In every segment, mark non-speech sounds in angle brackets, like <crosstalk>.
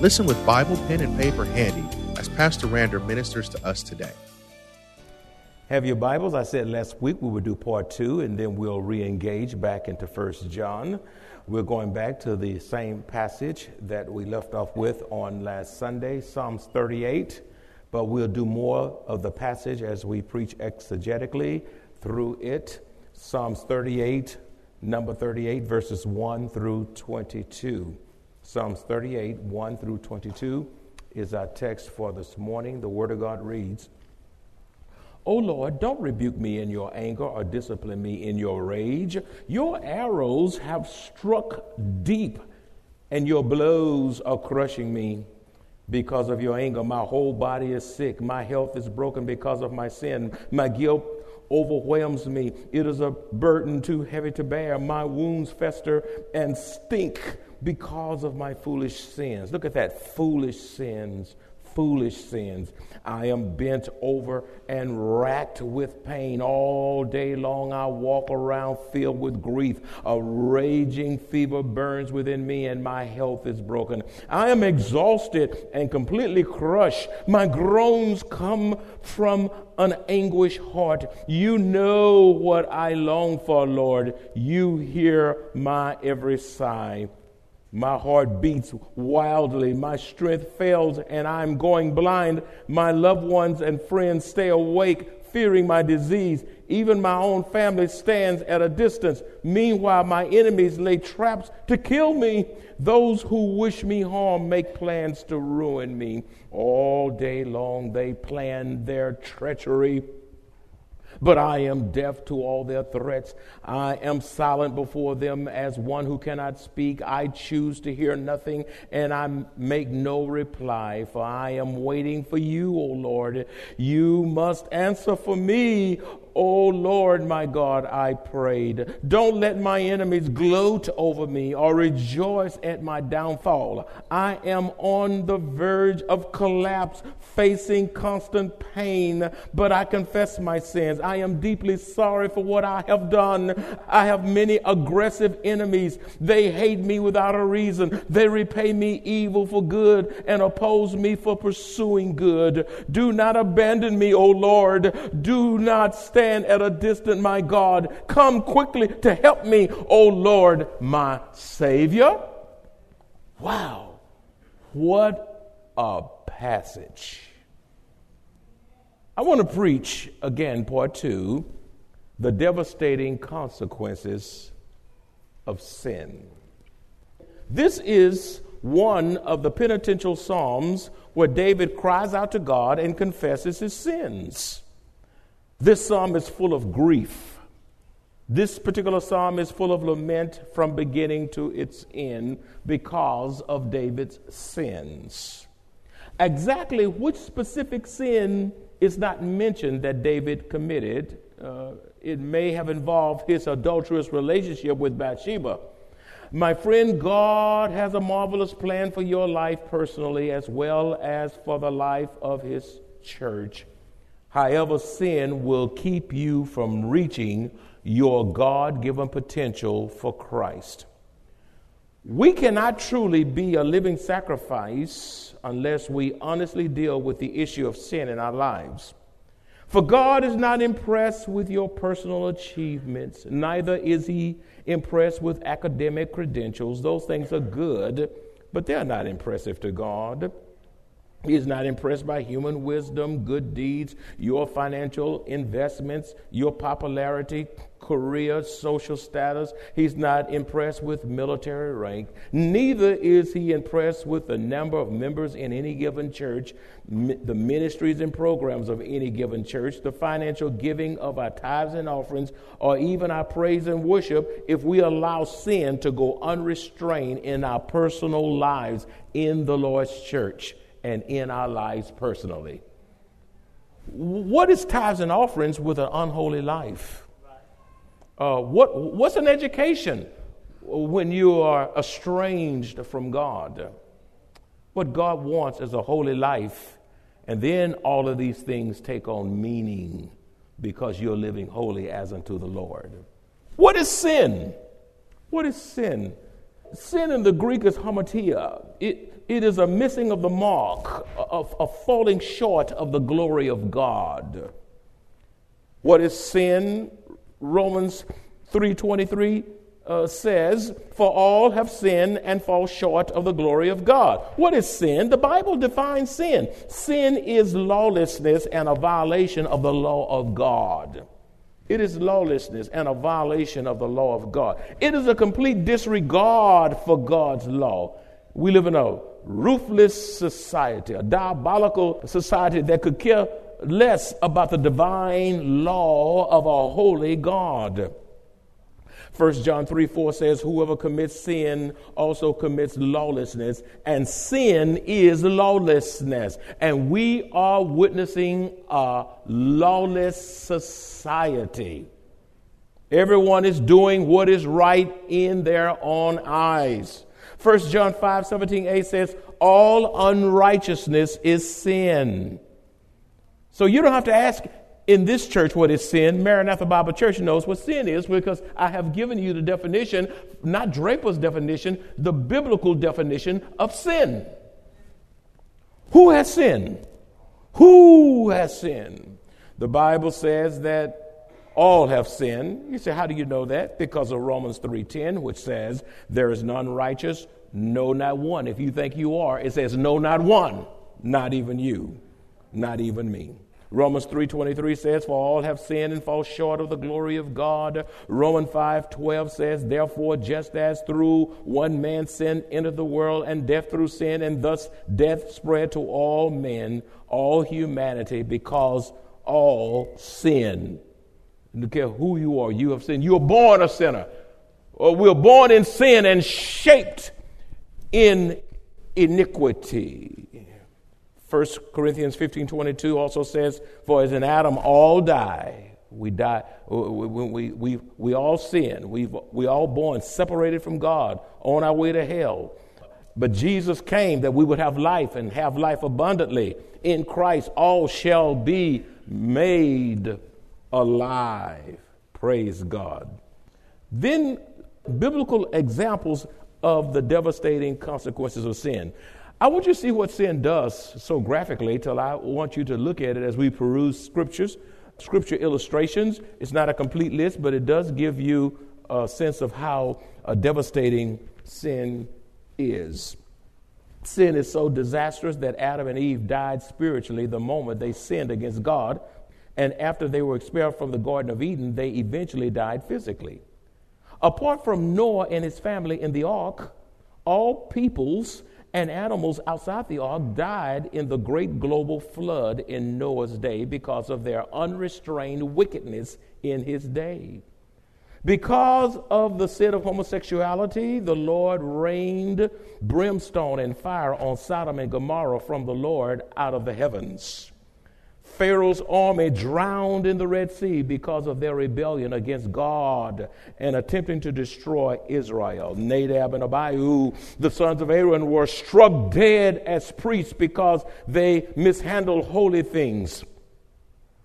Listen with Bible, pen, and paper handy as Pastor Draper ministers to us today. Have your Bibles? I said last week we would do part two and then we'll re engage back into First John. We're going back to the same passage that we left off with on last Sunday, Psalms 38, but we'll do more of the passage as we preach exegetically through it. Psalms 38, number 38, verses 1 through 22. Psalms 38, 1 through 22 is our text for this morning. The Word of God reads, O Lord, don't rebuke me in your anger or discipline me in your rage. Your arrows have struck deep, and your blows are crushing me. Because of your anger, my whole body is sick. My health is broken because of my sin. My guilt overwhelms me. It is a burden too heavy to bear. My wounds fester and stink because of my foolish sins. Look at that foolish sins foolish sins. I am bent over and racked with pain all day long. I walk around filled with grief. A raging fever burns within me, and my health is broken. I am exhausted and completely crushed. My groans come from an anguished heart. You know what I long for, Lord. You hear my every sigh. My heart beats wildly. My strength fails and I'm going blind. My loved ones and friends stay awake, fearing my disease. Even my own family stands at a distance. Meanwhile, my enemies lay traps to kill me. Those who wish me harm make plans to ruin me. All day long they plan their treachery. But I am deaf to all their threats. I am silent before them as one who cannot speak. I choose to hear nothing and I make no reply, for I am waiting for you, O Lord. You must answer for me, O Lord my God, I prayed. Don't let my enemies gloat over me or rejoice at my downfall. I am on the verge of collapse, facing constant pain, but I confess my sins. I am deeply sorry for what I have done. I have many aggressive enemies. They hate me without a reason. They repay me evil for good and oppose me for pursuing good. Do not abandon me, O Lord. Do not stay stand at a distance, my God. Come quickly to help me, O Lord, my Savior. Wow, what a passage. I want to preach again, part two the devastating consequences of sin. This is one of the penitential psalms where David cries out to God and confesses his sins. This psalm is full of grief. This particular psalm is full of lament from beginning to its end because of David's sins. Exactly which specific sin is not mentioned that David committed. Uh, it may have involved his adulterous relationship with Bathsheba. My friend, God has a marvelous plan for your life personally as well as for the life of his church. However, sin will keep you from reaching your God given potential for Christ. We cannot truly be a living sacrifice unless we honestly deal with the issue of sin in our lives. For God is not impressed with your personal achievements, neither is He impressed with academic credentials. Those things are good, but they're not impressive to God. He is not impressed by human wisdom, good deeds, your financial investments, your popularity, career, social status. He's not impressed with military rank. Neither is he impressed with the number of members in any given church, the ministries and programs of any given church, the financial giving of our tithes and offerings, or even our praise and worship if we allow sin to go unrestrained in our personal lives in the Lord's church. And in our lives personally. What is tithes and offerings with an unholy life? Uh, what, what's an education when you are estranged from God? What God wants is a holy life, and then all of these things take on meaning because you're living holy as unto the Lord. What is sin? What is sin? Sin in the Greek is hamartia. It, it is a missing of the mark, of, falling short of the glory of God. What is sin? Romans 3:23 uh, says, "For all have sinned and fall short of the glory of God." What is sin? The Bible defines sin. Sin is lawlessness and a violation of the law of God. It is lawlessness and a violation of the law of God. It is a complete disregard for God's law. We live in a ruthless society, a diabolical society that could care less about the divine law of a holy God. 1 John 3 4 says, Whoever commits sin also commits lawlessness, and sin is lawlessness. And we are witnessing a lawless society. Everyone is doing what is right in their own eyes. 1 John 5 17 8 says, All unrighteousness is sin. So you don't have to ask in this church what is sin. Maranatha Bible Church knows what sin is because I have given you the definition, not Draper's definition, the biblical definition of sin. Who has sinned? Who has sinned? The Bible says that all have sinned. You say, how do you know that? Because of Romans 3:10, which says, There is none righteous, no, not one. If you think you are, it says, No, not one, not even you, not even me. Romans 3:23 says, "For all have sinned and fall short of the glory of God." Romans 5:12 says, "Therefore, just as through one man sin entered the world, and death through sin, and thus death spread to all men, all humanity, because all sin." Don't care who you are, you have sinned. You were born a sinner. Or we are born in sin and shaped in iniquity. 1 Corinthians 15 22 also says, For as in Adam all die, we die, we, we, we, we all sin, we we all born separated from God, on our way to hell. But Jesus came that we would have life and have life abundantly. In Christ, all shall be made alive. Praise God. Then, biblical examples of the devastating consequences of sin. I want you to see what sin does so graphically till I want you to look at it as we peruse scriptures, scripture illustrations. It's not a complete list, but it does give you a sense of how a devastating sin is. Sin is so disastrous that Adam and Eve died spiritually the moment they sinned against God. And after they were expelled from the Garden of Eden, they eventually died physically. Apart from Noah and his family in the ark, all peoples and animals outside the ark died in the great global flood in Noah's day because of their unrestrained wickedness in his day. Because of the sin of homosexuality, the Lord rained brimstone and fire on Sodom and Gomorrah from the Lord out of the heavens. Pharaoh's army drowned in the Red Sea because of their rebellion against God and attempting to destroy Israel. Nadab and Abihu, the sons of Aaron, were struck dead as priests because they mishandled holy things.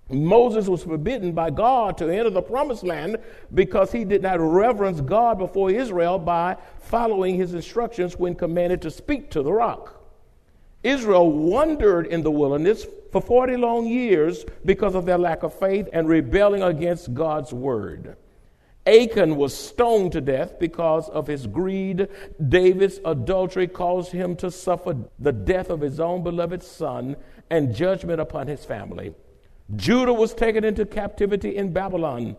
Moses was forbidden by God to enter the promised land because he did not reverence God before Israel by following his instructions when commanded to speak to the rock. Israel wandered in the wilderness for 40 long years because of their lack of faith and rebelling against God's word. Achan was stoned to death because of his greed. David's adultery caused him to suffer the death of his own beloved son and judgment upon his family. Judah was taken into captivity in Babylon,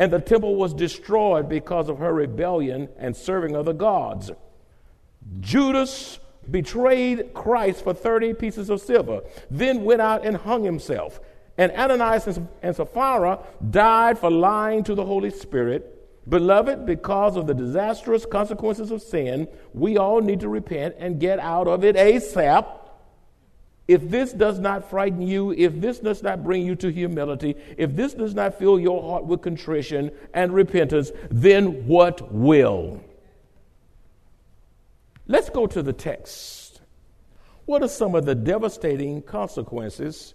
and the temple was destroyed because of her rebellion and serving other gods. Judas betrayed Christ for 30 pieces of silver, then went out and hung himself. And Ananias and Sapphira died for lying to the Holy Spirit. Beloved, because of the disastrous consequences of sin, we all need to repent and get out of it ASAP. if this does not frighten you, if this does not bring you to humility, if this does not fill your heart with contrition and repentance, then what will? Let's go to the text. What are some of the devastating consequences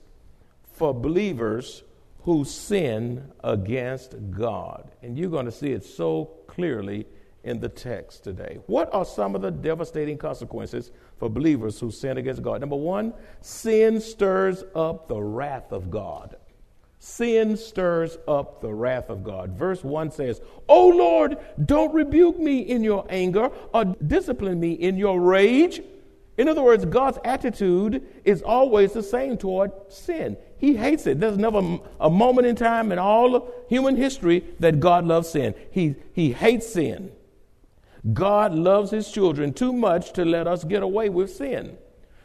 for believers who sin against God? And you're going to see it so clearly in the text today. What are some of the devastating consequences for believers who sin against God? Number one, sin stirs up the wrath of God. Sin stirs up the wrath of God. Verse 1 says, Oh Lord, don't rebuke me in your anger or discipline me in your rage. In other words, God's attitude is always the same toward sin. He hates it. There's never a moment in time in all of human history that God loves sin. He, he hates sin. God loves his children too much to let us get away with sin.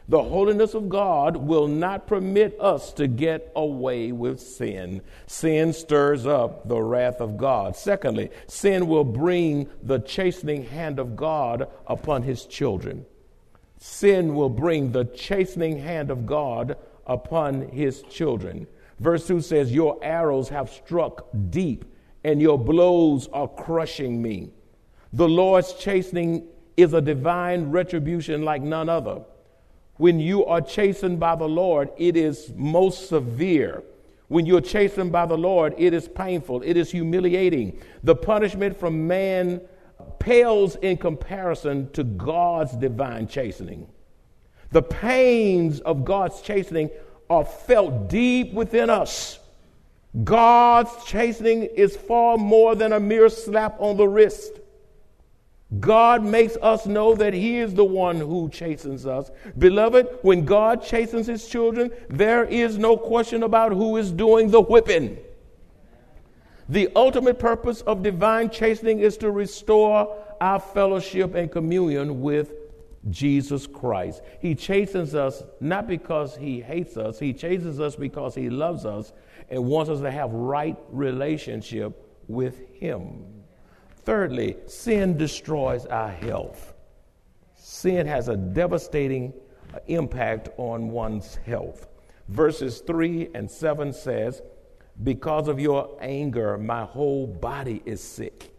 The holiness of God will not permit us to get away with sin. Sin stirs up the wrath of God. Secondly, sin will bring the chastening hand of God upon his children. Sin will bring the chastening hand of God upon his children. Verse 2 says, Your arrows have struck deep, and your blows are crushing me. The Lord's chastening is a divine retribution like none other. When you are chastened by the Lord, it is most severe. When you're chastened by the Lord, it is painful, it is humiliating. The punishment from man pales in comparison to God's divine chastening. The pains of God's chastening are felt deep within us. God's chastening is far more than a mere slap on the wrist. God makes us know that He is the one who chastens us. Beloved, when God chastens His children, there is no question about who is doing the whipping. The ultimate purpose of divine chastening is to restore our fellowship and communion with Jesus Christ. He chastens us not because He hates us, He chastens us because He loves us and wants us to have right relationship with Him. Thirdly, sin destroys our health. Sin has a devastating uh, impact on one's health. Verses 3 and 7 says, Because of your anger, my whole body is sick.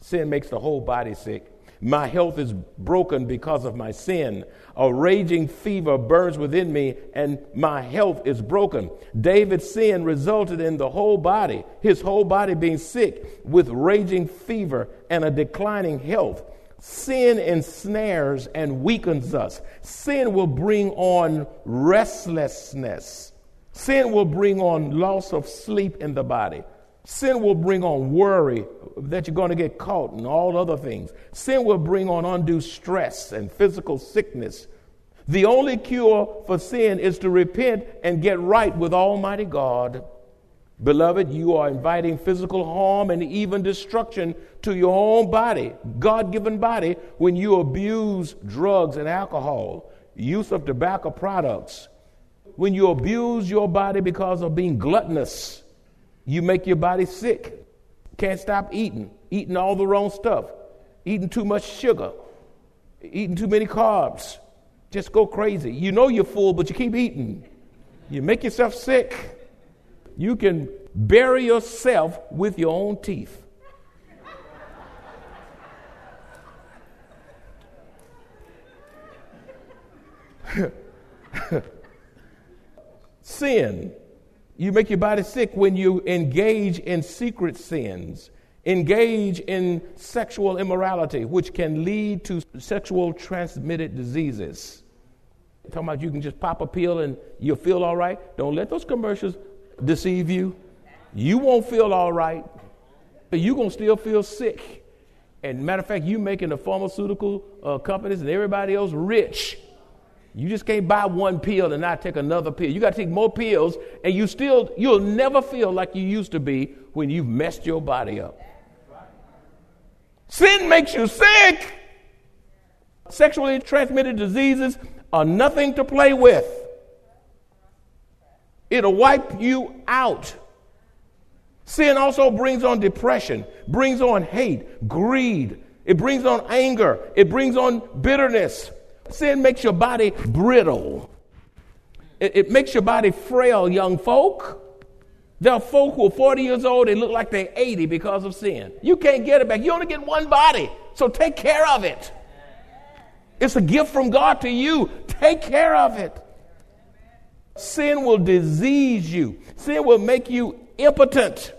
Sin makes the whole body sick. My health is broken because of my sin. A raging fever burns within me, and my health is broken. David's sin resulted in the whole body, his whole body being sick with raging fever and a declining health. Sin ensnares and weakens us. Sin will bring on restlessness. Sin will bring on loss of sleep in the body. Sin will bring on worry that you're going to get caught and all other things. Sin will bring on undue stress and physical sickness. The only cure for sin is to repent and get right with Almighty God. Beloved, you are inviting physical harm and even destruction to your own body, God given body, when you abuse drugs and alcohol, use of tobacco products, when you abuse your body because of being gluttonous you make your body sick. Can't stop eating, eating all the wrong stuff, eating too much sugar, eating too many carbs. Just go crazy. You know you're full, but you keep eating. You make yourself sick. You can bury yourself with your own teeth. <laughs> Sin you make your body sick when you engage in secret sins, engage in sexual immorality, which can lead to sexual transmitted diseases. Talking about you can just pop a pill and you'll feel all right. Don't let those commercials deceive you. You won't feel all right. but You're going to still feel sick. And matter of fact, you're making the pharmaceutical uh, companies and everybody else rich you just can't buy one pill and not take another pill. You got to take more pills, and you still, you'll never feel like you used to be when you've messed your body up. Sin makes you sick. Sexually transmitted diseases are nothing to play with. It'll wipe you out. Sin also brings on depression, brings on hate, greed. It brings on anger. It brings on bitterness. Sin makes your body brittle. It, it makes your body frail, young folk. There are folk who are 40 years old, they look like they're 80 because of sin. You can't get it back. You only get one body, so take care of it. It's a gift from God to you. Take care of it. Sin will disease you, sin will make you impotent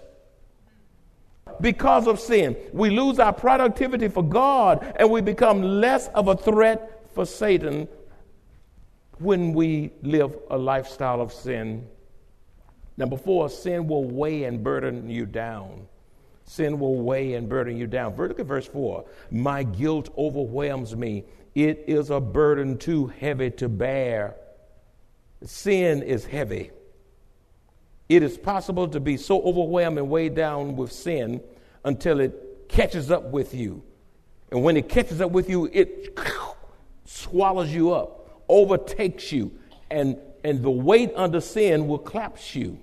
because of sin. We lose our productivity for God and we become less of a threat for Satan when we live a lifestyle of sin. Number four, sin will weigh and burden you down. Sin will weigh and burden you down. Look at verse 4. My guilt overwhelms me. It is a burden too heavy to bear. Sin is heavy. It is possible to be so overwhelmed and weighed down with sin until it catches up with you. And when it catches up with you, it swallows you up, overtakes you, and, and the weight under sin will collapse you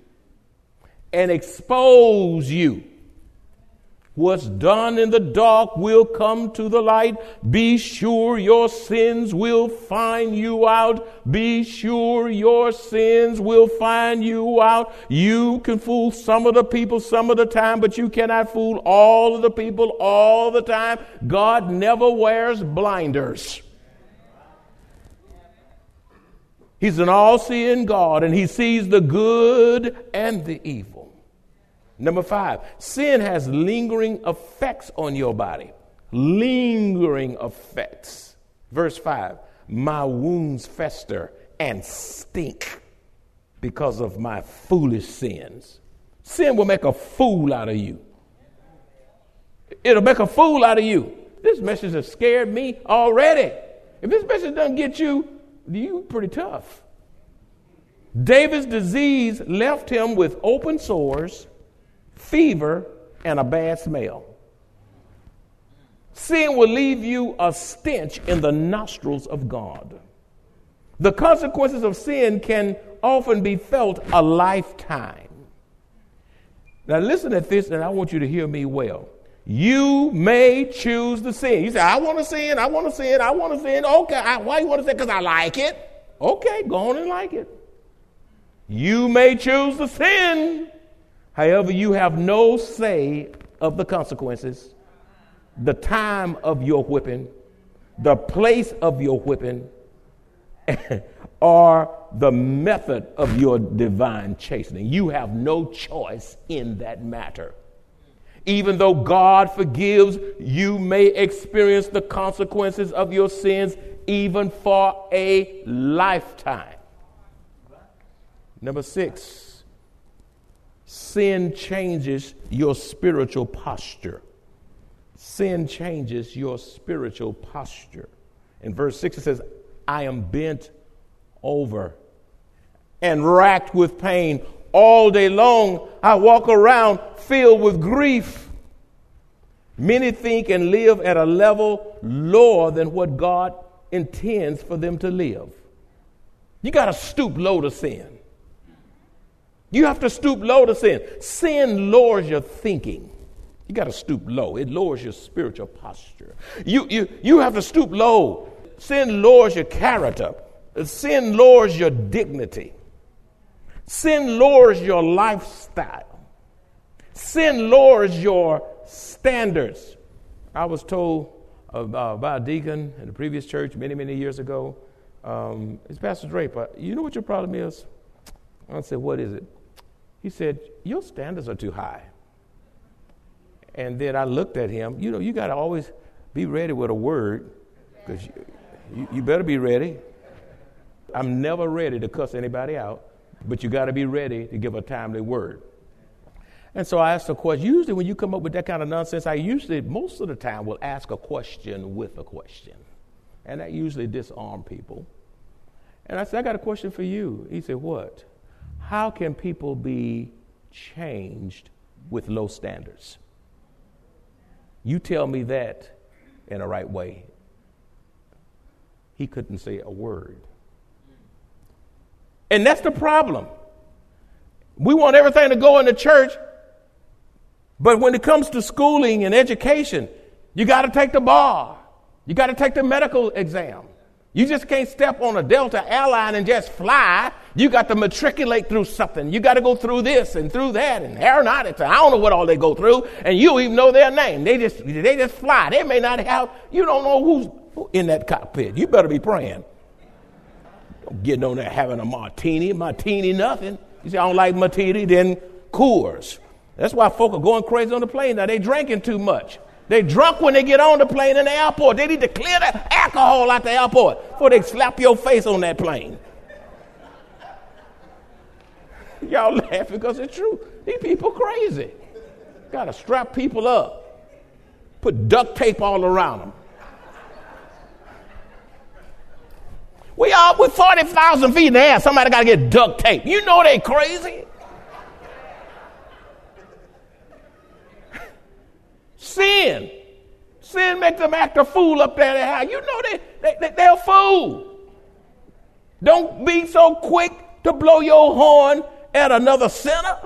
and expose you. What's done in the dark will come to the light. Be sure your sins will find you out. Be sure your sins will find you out. You can fool some of the people some of the time, but you cannot fool all of the people all the time. God never wears blinders. He's an all seeing God, and He sees the good and the evil. Number five, sin has lingering effects on your body. Lingering effects. Verse five, my wounds fester and stink because of my foolish sins. Sin will make a fool out of you. It'll make a fool out of you. This message has scared me already. If this message doesn't get you, you pretty tough. David's disease left him with open sores fever, and a bad smell. Sin will leave you a stench in the nostrils of God. The consequences of sin can often be felt a lifetime. Now, listen at this, and I want you to hear me well. You may choose to sin. You say, I want to sin, I want to sin, I want to sin. Okay, I, why you want to sin? Because I like it. Okay, go on and like it. You may choose to sin. However, you have no say of the consequences, the time of your whipping, the place of your whipping, <laughs> or the method of your divine chastening. You have no choice in that matter. Even though God forgives, you may experience the consequences of your sins even for a lifetime. Number six, Sin changes your spiritual posture. Sin changes your spiritual posture. In verse 6, it says, I am bent over and racked with pain. All day long, I walk around filled with grief. Many think and live at a level lower than what God intends for them to live. You got to stoop low to sin. You have to stoop low to sin. Sin lowers your thinking. You got to stoop low. It lowers your spiritual posture. You, you, you have to stoop low. Sin lowers your character. Sin lowers your dignity. Sin lowers your lifestyle. Sin lowers your standards. I was told uh, by a deacon in the previous church many, many years ago, um, it's Pastor Draper, you know what your problem is? I said, what is it? He said, Your standards are too high. And then I looked at him. You know, you got to always be ready with a word because you, you, you, better be ready. I'm never ready to cuss anybody out, but you got to be ready to give a timely word. And so I asked a question. Usually, when you come up with that kind of nonsense, I usually, most of the time, will ask a question with a question. And that usually disarm people. And I said, I got a question for you. He said, What? How can people be changed with low standards? You tell me that in a right way. He couldn't say a word. And that's the problem. We want everything to go in the church, but when it comes to schooling and education, you got to take the bar. You got to take the medical exam. You just can't step on a Delta airline and just fly. You got to matriculate through something. You got to go through this and through that and aeronautics. I don't know what all they go through, and you even know their name. They just they just fly. They may not have. You don't know who's in that cockpit. You better be praying. Don't get on there having a martini, martini, nothing. You say I don't like martini, then Coors. That's why folk are going crazy on the plane now. They drinking too much. They drunk when they get on the plane in the airport. They need to clear the alcohol out the airport before they slap your face on that plane. <laughs> Y'all laugh because it's true. These people crazy. Got to strap people up. Put duct tape all around them. We all with 40,000 feet in the air. Somebody got to get duct tape. You know they crazy. Sin. Sin makes them act a fool up there. You know they, they, they, they're a fool. Don't be so quick to blow your horn at another sinner.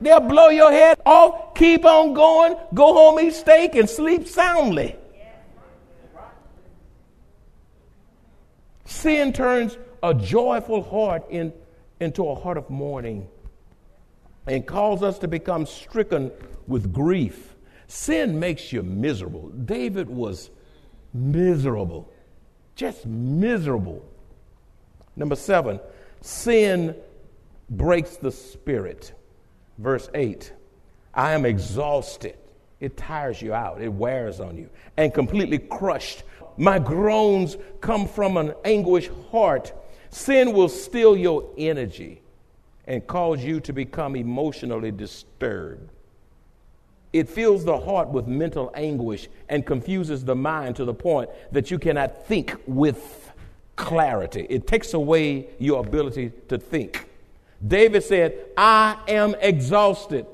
They'll blow your head off, keep on going, go home, eat steak, and sleep soundly. Sin turns a joyful heart in, into a heart of mourning and calls us to become stricken with grief. Sin makes you miserable. David was miserable, just miserable. Number seven, sin breaks the spirit. Verse 8 I am exhausted. It tires you out, it wears on you, and completely crushed. My groans come from an anguished heart. Sin will steal your energy and cause you to become emotionally disturbed. It fills the heart with mental anguish and confuses the mind to the point that you cannot think with clarity. It takes away your ability to think. David said, I am exhausted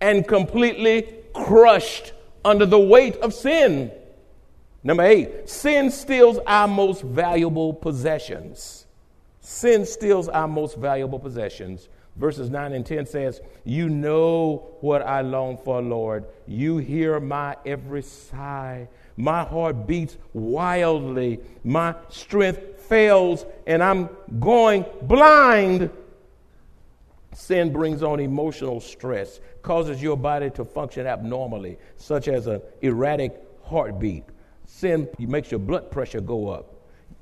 and completely crushed under the weight of sin. Number eight, sin steals our most valuable possessions. Sin steals our most valuable possessions. Verses 9 and 10 says, You know what I long for, Lord. You hear my every sigh. My heart beats wildly. My strength fails, and I'm going blind. Sin brings on emotional stress, causes your body to function abnormally, such as an erratic heartbeat. Sin makes your blood pressure go up.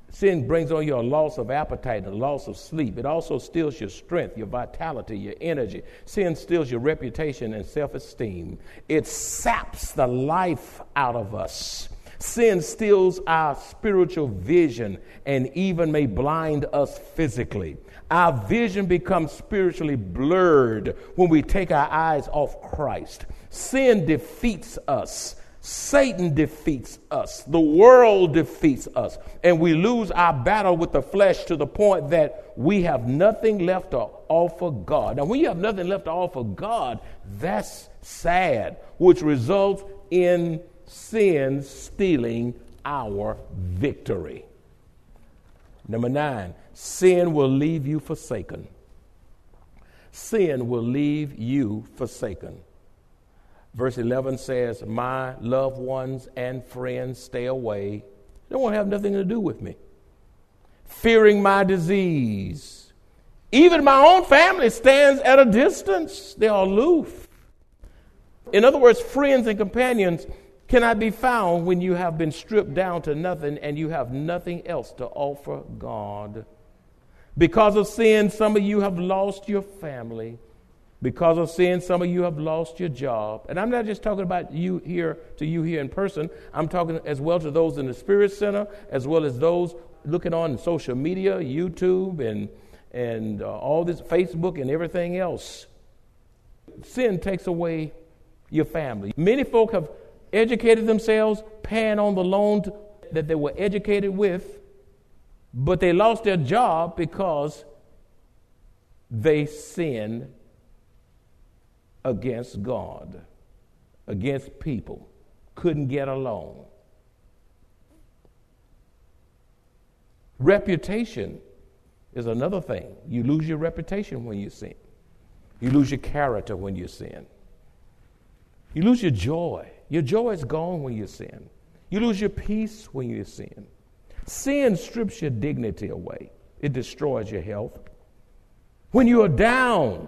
Sin brings on you a loss of appetite and a loss of sleep. It also steals your strength, your vitality, your energy. Sin steals your reputation and self esteem. It saps the life out of us. Sin steals our spiritual vision and even may blind us physically. Our vision becomes spiritually blurred when we take our eyes off Christ. Sin defeats us Satan defeats us, the world defeats us, and we lose our battle with the flesh to the point that we have nothing left to offer God. Now, when you have nothing left to offer God, that's sad, which results in sin stealing our victory. Number nine, sin will leave you forsaken. Sin will leave you forsaken. Verse 11 says, My loved ones and friends stay away. They won't have nothing to do with me. Fearing my disease. Even my own family stands at a distance. They are aloof. In other words, friends and companions cannot be found when you have been stripped down to nothing and you have nothing else to offer God. Because of sin, some of you have lost your family. Because of sin, some of you have lost your job. And I'm not just talking about you here to you here in person. I'm talking as well to those in the Spirit Center, as well as those looking on social media, YouTube, and, and uh, all this, Facebook, and everything else. Sin takes away your family. Many folk have educated themselves, paying on the loan that they were educated with, but they lost their job because they sinned against God, against people, couldn't get along. Reputation is another thing. You lose your reputation when you sin. You lose your character when you sin. You lose your joy. Your joy is gone when you sin. You lose your peace when you sin. Sin strips your dignity away, it destroys your health. When you are down,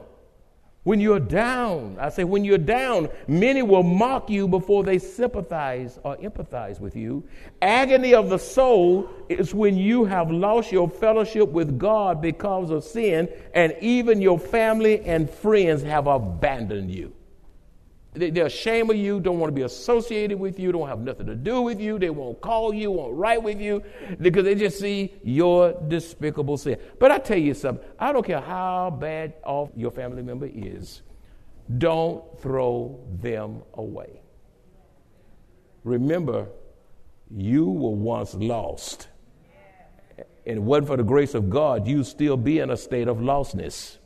when you're down, I say, when you're down, many will mock you before they sympathize or empathize with you. Agony of the soul is when you have lost your fellowship with God because of sin, and even your family and friends have abandoned you. They're ashamed of you, don't want to be associated with you, don't have nothing to do with you. They won't call you, won't write with you because they just see your despicable sin. But I tell you something, I don't care how bad off your family member is, don't throw them away. Remember, you were once lost. And it wasn't for the grace of God, you still be in a state of lostness.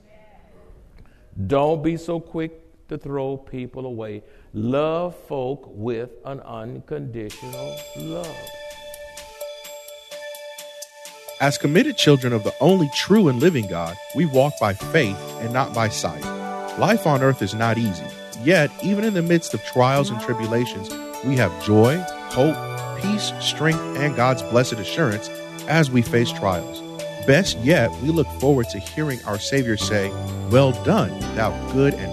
Don't be so quick to throw people away. Love folk with an unconditional love. As committed children of the only true and living God, we walk by faith and not by sight. Life on earth is not easy, yet, even in the midst of trials and tribulations, we have joy, hope, peace, strength, and God's blessed assurance as we face trials. Best yet, we look forward to hearing our Savior say, Well done, thou good and